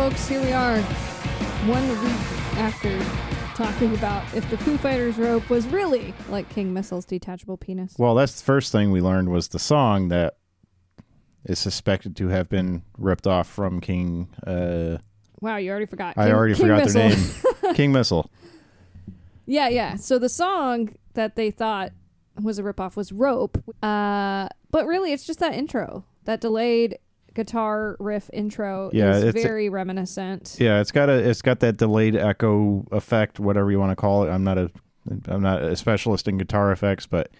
folks, here we are, one week after talking about if the Foo Fighters rope was really like King Missile's detachable penis. Well, that's the first thing we learned was the song that is suspected to have been ripped off from King. Uh, Wow, you already forgot. I King- already King forgot their name. King Missile. Yeah, yeah. So the song that they thought was a ripoff was Rope. Uh, but really, it's just that intro, that delayed guitar riff intro Yeah, is it's- very reminiscent. Yeah, it's got a it's got that delayed echo effect, whatever you want to call it. I'm not a I'm not a specialist in guitar effects, but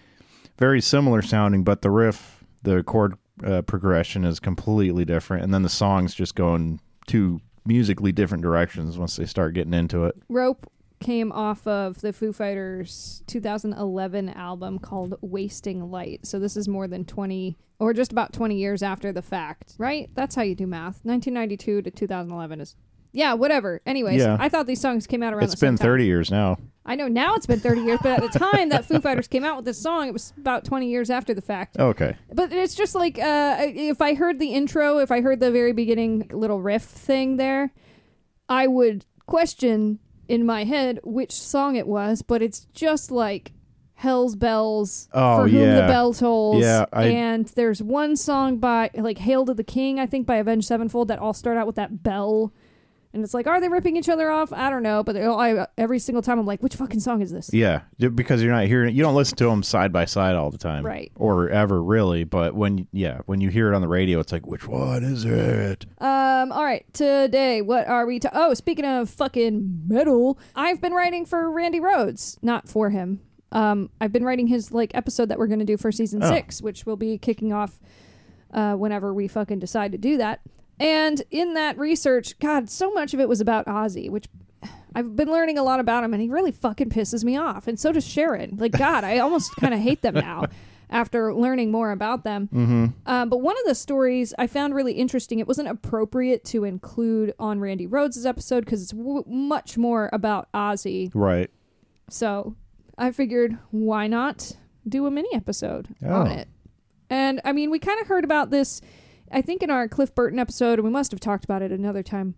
very similar sounding. But the riff, the chord uh, progression is completely different, and then the songs just go in two musically different directions once they start getting into it. Rope came off of the Foo Fighters 2011 album called Wasting Light. So this is more than 20 or just about 20 years after the fact, right? That's how you do math. 1992 to 2011 is yeah, whatever. Anyways, Yeah. I thought these songs came out around It's been. 30 years now. I know now it's been 30 years, but at the time that Foo Fighters came out with this song, it was about 20 years after the fact. Okay. But it's just like uh, if I heard the intro, if I heard the very beginning little riff thing there, I would question in my head which song it was. But it's just like Hell's Bells Oh, for whom the bell tolls. Yeah, I- and there's one song by like Hail to the King, I think by Avenged Sevenfold that all start out with that bell. And it's like, are they ripping each other off? I don't know, but I, every single time I'm like, which fucking song is this? Yeah, because you're not hearing. You don't listen to them side by side all the time, Right. Or ever really. But when yeah, when you hear it on the radio, it's like, which one is it? Um, all right, today, what are we to Oh, speaking of fucking metal, I've been writing for Randy Rhoads, not for him. Um, I've been writing his like episode that we're gonna do for season Oh. six, which will be kicking off uh whenever we fucking decide to do that. And in that research, God, so much of it was about Ozzy, which I've been learning a lot about him, and he really fucking pisses me off. And so does Sharon. Like, God, I almost kind of hate them now after learning more about them. Mm-hmm. Um, but one of the stories I found really interesting. It wasn't appropriate to include on Randy Rhoads' episode because it's w- much more about Ozzy. Right. So I figured, why not do a mini episode Oh. on it? And I mean, we kind of heard about this, I think, in our Cliff Burton episode, and we must have talked about it another time.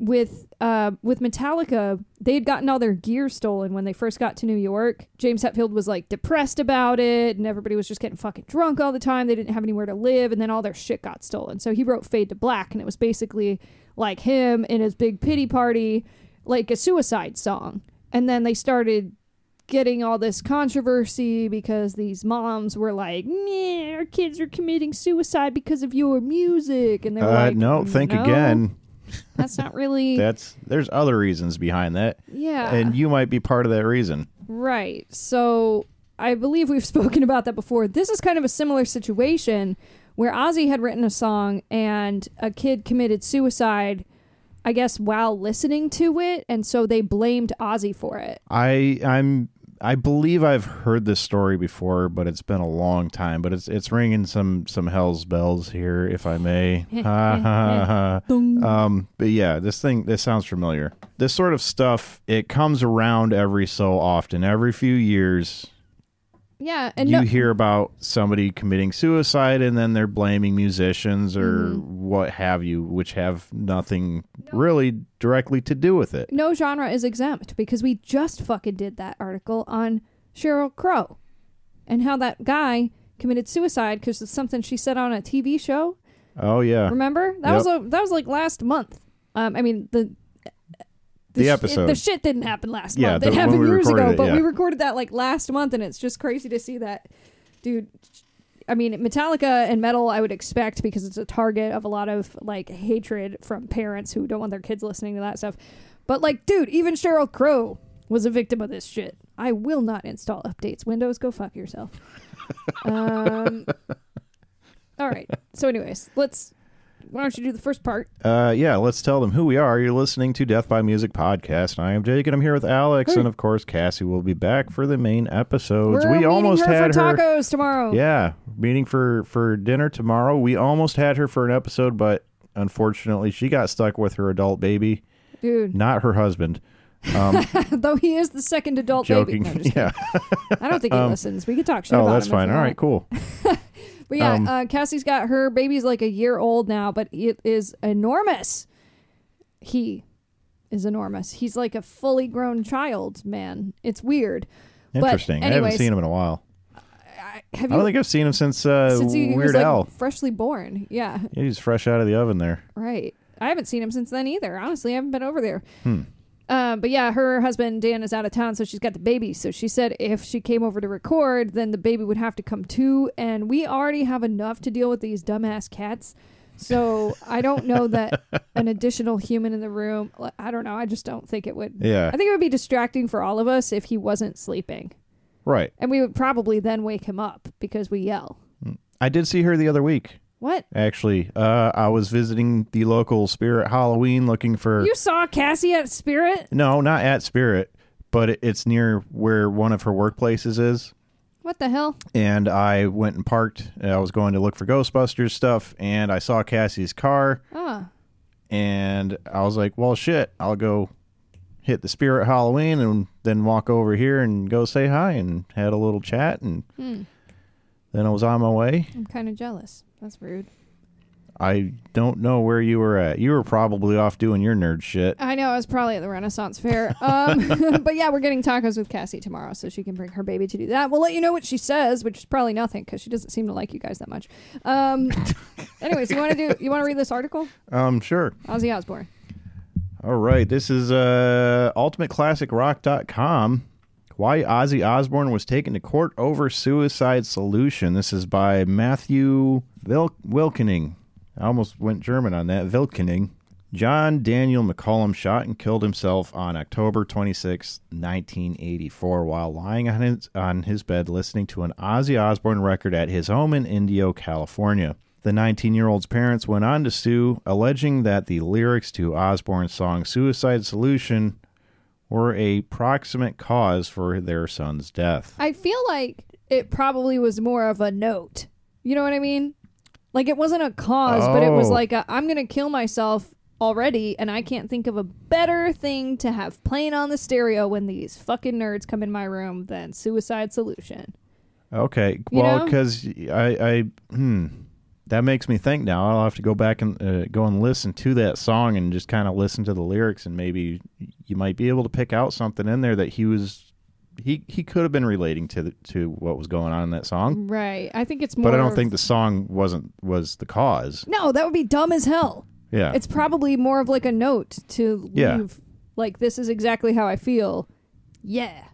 With uh, with Metallica, they had gotten all their gear stolen when they first got to New York. James Hetfield was like depressed about it, and everybody was just getting fucking drunk all the time. They didn't have anywhere to live, and then all their shit got stolen. So he wrote "Fade to Black," and it was basically like him in his big pity party, like a suicide song. And then they started getting all this controversy because these moms were like, "Meh, our kids are committing suicide because of your music," and they were Uh, like, no, think "No, again. That's not really, That's there's other reasons behind that, yeah, and you might be part of that reason. right." So I believe we've spoken about that before. This is kind of a similar situation where Ozzy had written a song and a kid committed suicide. I guess while listening to it, and so they blamed Ozzy for it. I I'm I believe I've heard this story before, but it's been a long time. But it's it's ringing some some hell's bells here, if I may. Um, but yeah, this thing this sounds familiar. This sort of stuff it comes around every so often, every few years. Yeah, and you no, hear about somebody committing suicide, and then they're blaming musicians or Mm-hmm. what have you, which have nothing really directly to do with it. no genre is exempt because we just fucking did that article on Sheryl Crow and how that guy committed suicide because of something she said on a TV show. Oh yeah, Remember that was a, that was like last month. Um, I mean the. The sh- episode. the shit didn't happen last Yeah, month. the- It happened years ago, it, but yeah. we recorded that like last month, and it's just crazy to see that, dude. I mean, Metallica and metal, I would expect because it's a target of a lot of like hatred from parents who don't want their kids listening to that stuff. But like, dude, even Sheryl Crow was a victim of this shit. I will not install updates. Windows, go fuck yourself. um. All right. So, anyways, let's. Why don't you do the first part? Uh, yeah, let's tell them who we are. You're listening to Death by Music podcast, I am Jake, and I'm here with Alex, Hey. and of course Cassie will be back for the main episodes. We're we almost her had for her. tacos tomorrow. Yeah, meeting for for dinner tomorrow. We almost had her for an episode, but unfortunately, she got stuck with her adult baby, dude. not her husband. Um, Though he is the second adult joking. baby. No, yeah. I don't think he Um, listens. We could talk shit Oh, that's fine. All right, cool. But yeah, Um, uh, Cassie's got her baby's like a year old now, but it is enormous. he is enormous. He's like a fully grown child, man. It's weird. Interesting. I haven't seen him in a while. I, have I don't think I've seen him since, uh, since he, he Weird was like freshly born? Yeah, Yeah, he's fresh out of the oven there. right. I haven't seen him since then either. Honestly, I haven't been over there. Hmm. Um, but yeah, her husband Dan is out of town, so she's got the baby. So she said if she came over to record, then the baby would have to come too. And we already have enough to deal with these dumbass cats. So I don't know that an additional human in the room. I don't know. I just don't think it would. Yeah. I think it would be distracting for all of us if he wasn't sleeping, Right. and we would probably then wake him up because we yell. I did see her the other week. What? Actually, uh, I was visiting the local Spirit Halloween looking for. You saw Cassie at Spirit? No, not at Spirit, but it- it's near where one of her workplaces is. What the hell? And I went and parked. I was going to look for Ghostbusters stuff, and I saw Cassie's car, Ah, and I was like, "Well, shit, I'll go hit the Spirit Halloween, and then walk over here and go say hi." And had a little chat, and hmm. Then I was on my way. I'm kind of jealous. That's rude. I don't know where you were at. You were probably off doing your nerd shit. I know I was probably at the Renaissance Fair. Um, but yeah, we're getting tacos with Cassie tomorrow, so she can bring her baby to do that. We'll let you know what she says, which is probably nothing because she doesn't seem to like you guys that much. Um, anyways, you want to do? You want to read this article? Um, sure. Ozzy Osbourne. All right. This is uh, UltimateClassicRock.com. Why Ozzy Osbourne was taken to court over suicide solution. This is by Matthew Vil- Wilkening. I almost went German on that. Wilkening. John Daniel McCollum shot and killed himself on October 26, 1984, while lying on his, on his bed listening to an Ozzy Osbourne record at his home in Indio, California. The 19 year old's parents went on to sue, alleging that the lyrics to Osbourne's song Suicide Solution were a proximate cause for their son's death. I feel like it probably was more of a note. You know what I mean? Like it wasn't a cause, but it was Oh. like i I'm gonna kill myself already, and I can't think of a better thing to have playing on the stereo when these fucking nerds come in my room than Suicide Solution. Okay, You well, because I, I, hmm, that makes me think now. I'll have to go back and uh, go and listen to that song and just kind of listen to the lyrics, and maybe you might be able to pick out something in there that he was, he he could have been relating to the, to what was going on in that song. Right. I think it's more. But I don't think the song wasn't was the cause. No, that would be dumb as hell. Yeah, It's probably more of like a note to Yeah. leave. Like this is exactly how I feel. Yeah,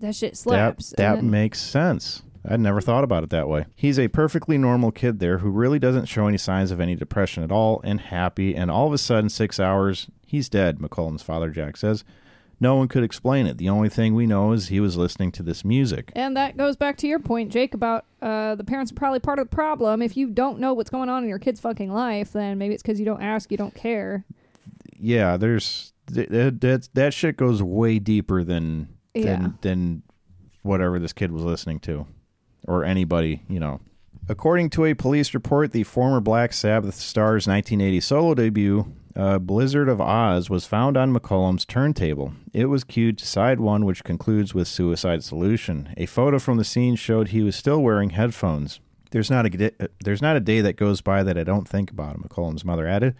that shit slaps. and that then- makes sense. I'd never thought about it that way. He's a perfectly normal kid there who really doesn't show any signs of any depression at all and happy, and all of a sudden, six hours, he's dead, McCollum's father, Jack says. No one could explain it. The only thing we know is he was listening to this music. And that goes back to your point, Jake, about uh, the parents are probably part of the problem. If you don't know what's going on in your kid's fucking life, then maybe it's because you don't ask, you don't care. Yeah, there's that that, that shit goes way deeper than than than whatever this kid was listening to or anybody, you know. According to a police report, the former Black Sabbath star's 1980 solo debut, uh, Blizzard of Ozz, was found on McCollum's turntable. It was cued to side one, which concludes with Suicide Solution. A photo from the scene showed he was still wearing headphones. There's not a there's not a day that goes by that I don't think about him, McCollum's mother added.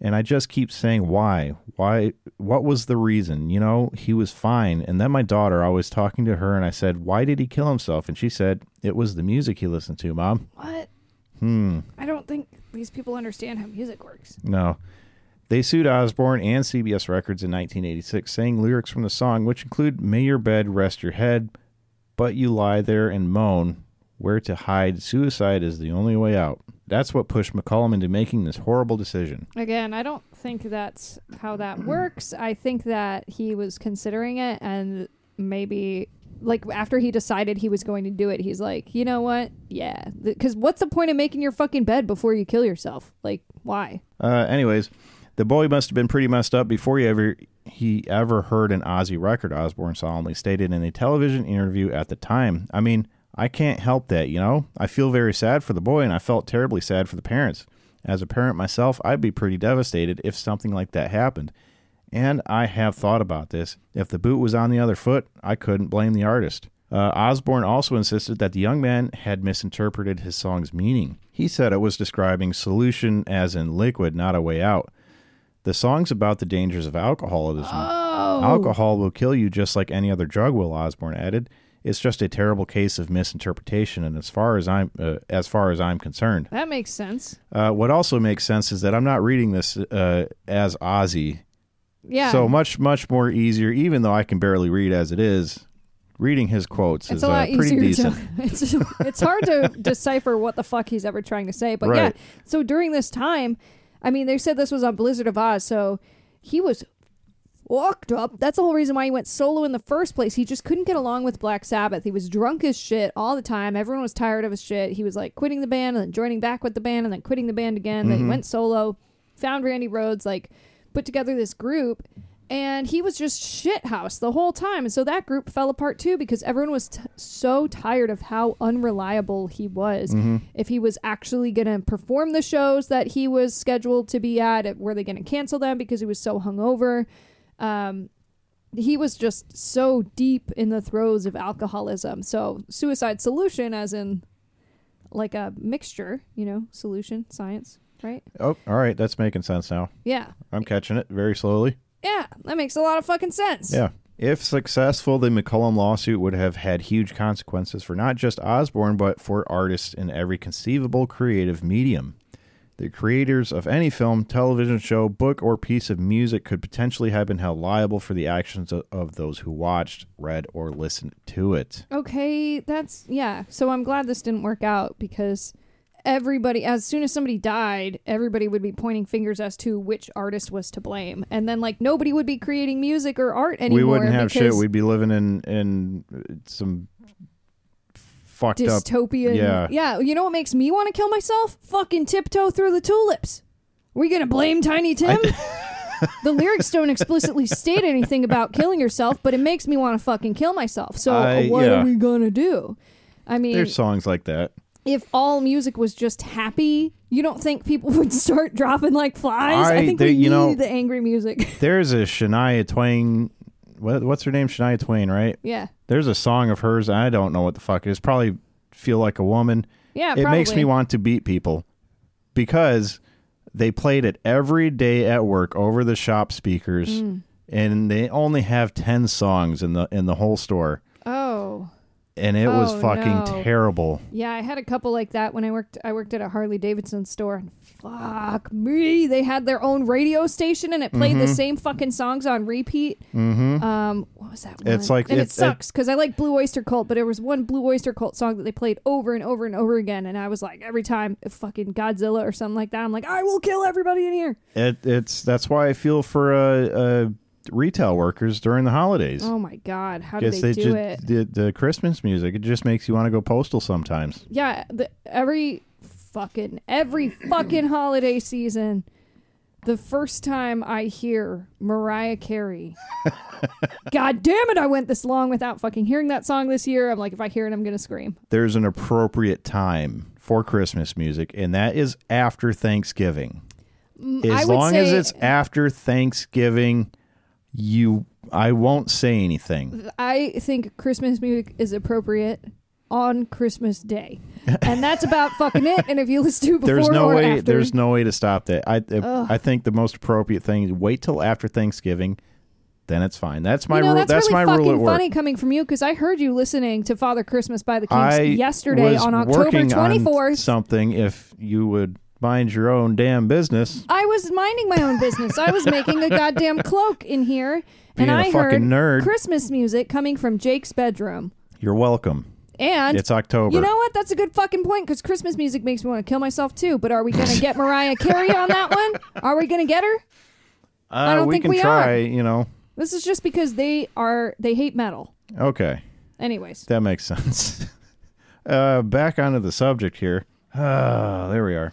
And I just keep saying, why? Why? What was the reason? You know, he was fine. And then my daughter, I was talking to her and I said, why did he kill himself? And she said, it was the music he listened to, Mom. What? Hmm. I don't think these people understand how music works. No. They sued Osbourne and CBS Records in 1986, saying lyrics from the song, which include May your bed rest your head, but you lie there and moan, where to hide, suicide is the only way out. That's what pushed McCollum into making this horrible decision. Again, I don't think that's how that works. I think that he was considering it and maybe like after he decided he was going to do it, he's like, "You know what? Yeah, cuz what's the point of making your fucking bed before you kill yourself? Like, why?" Uh, anyways, the boy must have been pretty messed up before he ever he ever heard an Ozzy record. Osbourne solemnly stated in a television interview at the time. I mean, I can't help that, you know. I feel very sad for the boy, and I felt terribly sad for the parents. As a parent myself, I'd be pretty devastated if something like that happened. And I have thought about this. If the boot was on the other foot, I couldn't blame the artist. Uh, Osbourne also insisted that the young man had misinterpreted his song's meaning. He said it was describing solution as in liquid, not a way out. The song's about the dangers of alcoholism. Oh. Alcohol will kill you just like any other drug, Will Osbourne added. It's just a terrible case of misinterpretation, and as far as I'm uh, as far as I'm concerned, That makes sense. uh, what also makes sense is that I'm not reading this uh, as Ozzy, Yeah. so much much more easier. Even though I can barely read as it is, reading his quotes it's is a lot uh, pretty easier decent. to it's it's hard to decipher what the fuck he's ever trying to say. But yeah, so during this time, I mean, they said this was on Blizzard of Ozz, so he was walked up. That's the whole reason why he went solo in the first place. He just couldn't get along with Black Sabbath. He was drunk as shit all the time. Everyone was tired of his shit. He was like quitting the band and then joining back with the band and then quitting the band again. Then he mm-hmm. went solo, found Randy Rhoads, like put together this group. And he was just shithouse the whole time. And so that group fell apart too because everyone was t- so tired of how unreliable he was. Mm-hmm. If he was actually going to perform the shows that he was scheduled to be at, were they going to cancel them because he was so hungover? Um, he was just so deep in the throes of alcoholism. So, suicide solution, as in like a mixture, you know, solution, science, right? Oh, all right, that's making sense now. Yeah. I'm catching it very slowly. Yeah. That makes a lot of fucking sense. Yeah. If successful, the McCollum lawsuit would have had huge consequences for not just Osbourne, but for artists in every conceivable creative medium. The creators of any film, television show, book, or piece of music could potentially have been held liable for the actions of, of those who watched, read, or listened to it. Okay. That's, yeah. So, I'm glad this didn't work out because everybody, as soon as somebody died, everybody would be pointing fingers as to which artist was to blame. And then, like, nobody would be creating music or art anymore. we wouldn't have shit. We'd be living in in some fucked up. dystopian. yeah. Yeah. You know what makes me want to kill myself? Fucking tiptoe through the tulips. we gonna blame Tiny Tim? the lyrics don't explicitly state anything about killing yourself, but it makes me want to fucking kill myself. So I- what yeah. are we gonna do? I mean, There's songs like that. if all music was just happy, you don't think people would start dropping like flies? I, I- think they- we you need know- the angry music. There's a Shania Twain. What, what's her name? Shania Twain, right? yeah. There's a song of hers. I don't know what the fuck it is. Probably feel like a woman. Yeah, it makes me want to beat people because they played it every day at work over the shop speakers, Mm. and they only have ten songs in the in the whole store, Oh. and it was Oh, fucking no. terrible. Yeah, I had a couple like that when I worked. I worked at a Harley Davidson store. And fuck me, they had their own radio station and it played the same fucking songs on repeat. Mm-hmm. Um, what was that? One? It's like- and it- it, sucks because I like Blue Oyster Cult, but there was one Blue Oyster Cult song that they played over and over and over again, and I was like, every time fucking Godzilla or something like that, I'm like, I will kill everybody in here. It, it's that's why I feel for uh, uh, retail workers during the holidays. Oh my god, how do they, they do ju- it? The, the Christmas music, it just makes you want to go postal sometimes. Yeah, the, every fucking every fucking holiday season, the first time I hear Mariah Carey, God damn it, I went this long without fucking hearing that song this year. I'm like, if I hear it, I'm gonna scream. There's an appropriate time for Christmas music, and that is after Thanksgiving. Mm, As long as it's after Thanksgiving, you I won't say anything. I think Christmas music is appropriate on Christmas Day, and that's about fucking it. And if you listen to it before There's no or way. after, There's no way to stop that. I Ugh. I think the most appropriate thing is wait till after Thanksgiving, then it's fine. That's my you know, rule. that's, That's, really my fucking rule funny coming from you because I heard you listening to Father Christmas by the Kinks I yesterday on October 24th. something. If you would mind your own damn business, I was minding my own business. I was making a goddamn cloak in here, Being and I heard nerd. Christmas music coming from Jake's bedroom. you're welcome. And It's October. you know what? That's a good fucking point because Christmas music makes me want to kill myself too. But are we going to get Mariah Carey on that one? Are we going to get her? uh, don't we think can we try. are. You know. This is just because they are they hate metal. Okay. Anyways, That makes sense. uh, back onto the subject here. Ah, there we are.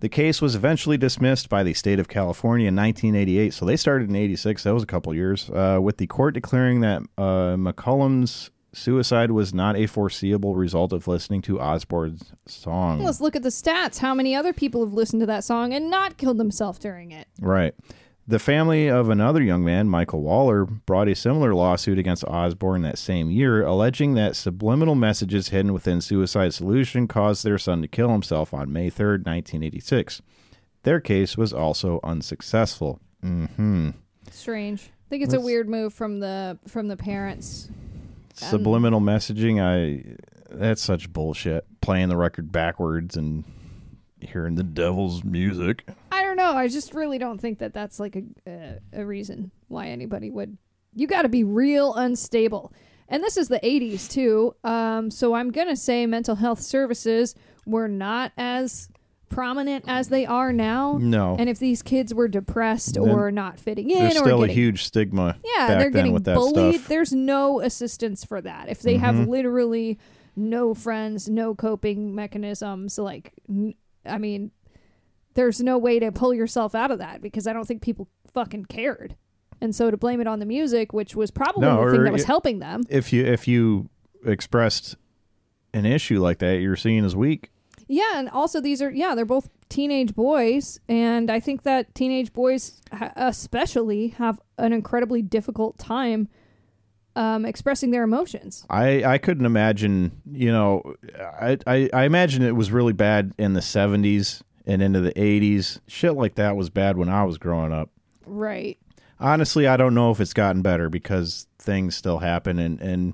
The case was eventually dismissed by the state of California in 1988. So they started in 86. That was a couple years. Uh, with the court declaring that uh, McCollum's suicide was not a foreseeable result of listening to Osbourne's song. let's look at the stats. How many other people have listened to that song and not killed themselves during it? Right. The family of another young man, Michael Waller, brought a similar lawsuit against Osbourne that same year, alleging that subliminal messages hidden within Suicide Solution caused their son to kill himself on May 3rd, 1986. Their case was also unsuccessful. Mm-hmm. Strange. I think it's a weird move from the from the parents. Subliminal messaging. I. That's such bullshit. Playing the record backwards and hearing the devil's music. I don't know. I just really don't think that that's like a uh, a reason why anybody would. You got to be real unstable. And this is the 80s too. Um, so I'm going to say mental health services were not as prominent as they are now. No. And if these kids were depressed Then or not fitting in There's or still a huge stigma yeah, back they're then getting with that bullied. stuff. There's no assistance for that. If they have Mhm. literally no friends, no coping mechanisms, like, I mean, there's no way to pull yourself out of that because I don't think people fucking cared. And so to blame it on the music, which was probably No, the thing that was it- helping them. If you if you expressed an issue like that, you're seen as weak. Yeah, and also these are yeah, they're both teenage boys, and I think that teenage boys, ha- especially, have an incredibly difficult time um, expressing their emotions. I, I couldn't imagine, you know, I, I, I imagine it was really bad in the 70s and into the 80s. Shit like that was bad when I was growing up. Right. Honestly, I don't know if it's gotten better because things still happen and, and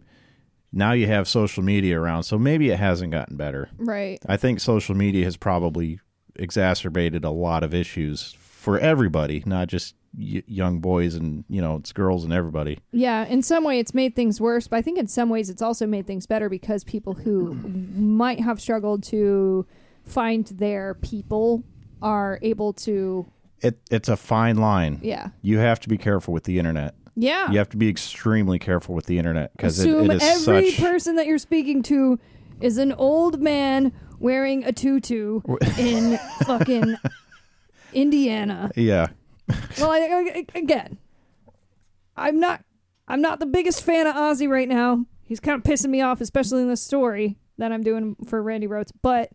now you have social media around. So maybe it hasn't gotten better. Right. I think social media has probably exacerbated a lot of issues for everybody, not just y- young boys and, you know, it's girls and everybody. Yeah, in some way it's made things worse, but I think in some ways it's also made things better because people who might have struggled to find their people are able to It, it's a fine line. yeah. You have to be careful with the internet. Yeah. You have to be extremely careful with the internet because it, Assume it is every such. person that you're speaking to is an old man wearing a tutu in fucking Indiana. yeah, Well, I, I, again, I'm not I'm not the biggest fan of Ozzy right now. He's kind of pissing me off, especially in this story that I'm doing for Randy Rhoads. But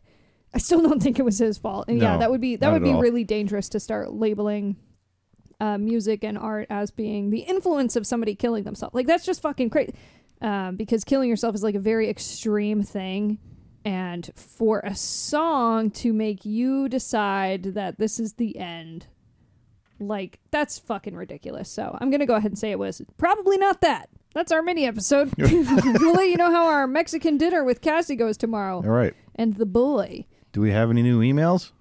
I still don't think it was his fault. And yeah, No, that would be that not would at be all. really dangerous to start labeling uh, music and art as being the influence of somebody killing themselves. Like that's just fucking crazy. Um, because killing yourself is like a very extreme thing. And for a song to make you decide that this is the end, like that's fucking ridiculous. So I'm gonna go ahead and say it was probably not that. That's our mini episode. we'll let you know how our Mexican dinner with Cassie goes tomorrow all right. and the boy. Do we have any new emails?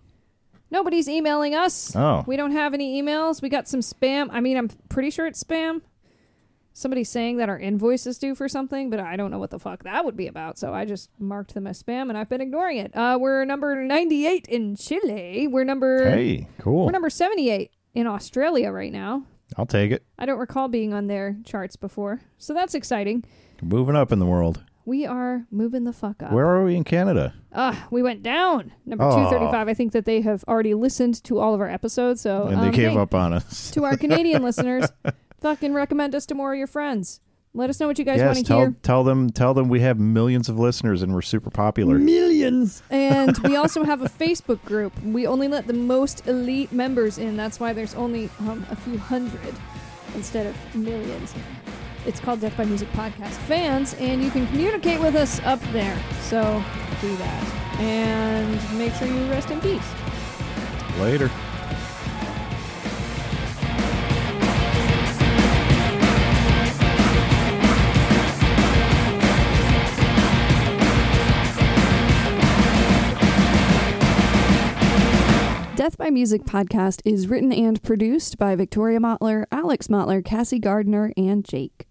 Nobody's emailing us. Oh, We don't have any emails. We got some spam. I mean, I'm pretty sure it's spam. Somebody's saying that our invoice is due for something, but I don't know what the fuck that would be about. So I just marked them as spam, and I've been ignoring it. Uh, we're number 98 in Chile. We're number hey, cool. we're number 78 in Australia right now. I'll take it. I don't recall being on their charts before, so that's exciting. Moving up in the world. We are moving the fuck up. Where are we in Canada? Ah, we went down. Number Aw. 235. I think that they have already listened to all of our episodes. So and they um, gave hey, up on us. to our Canadian listeners. Fucking recommend us to more of your friends. Let us know what you guys want yes, to tell hear. tell them tell them we have millions of listeners and we're super popular. Millions. And we also have a Facebook group. We only let the most elite members in. That's why there's only um, a few hundred instead of millions. It's called Death by Music Podcast Fans, and you can communicate with us up there. So do that. And make sure you rest in peace. Later. Death by Music podcast is written and produced by Victoria Motler, Alex Motler, Cassie Gardner, and Jake.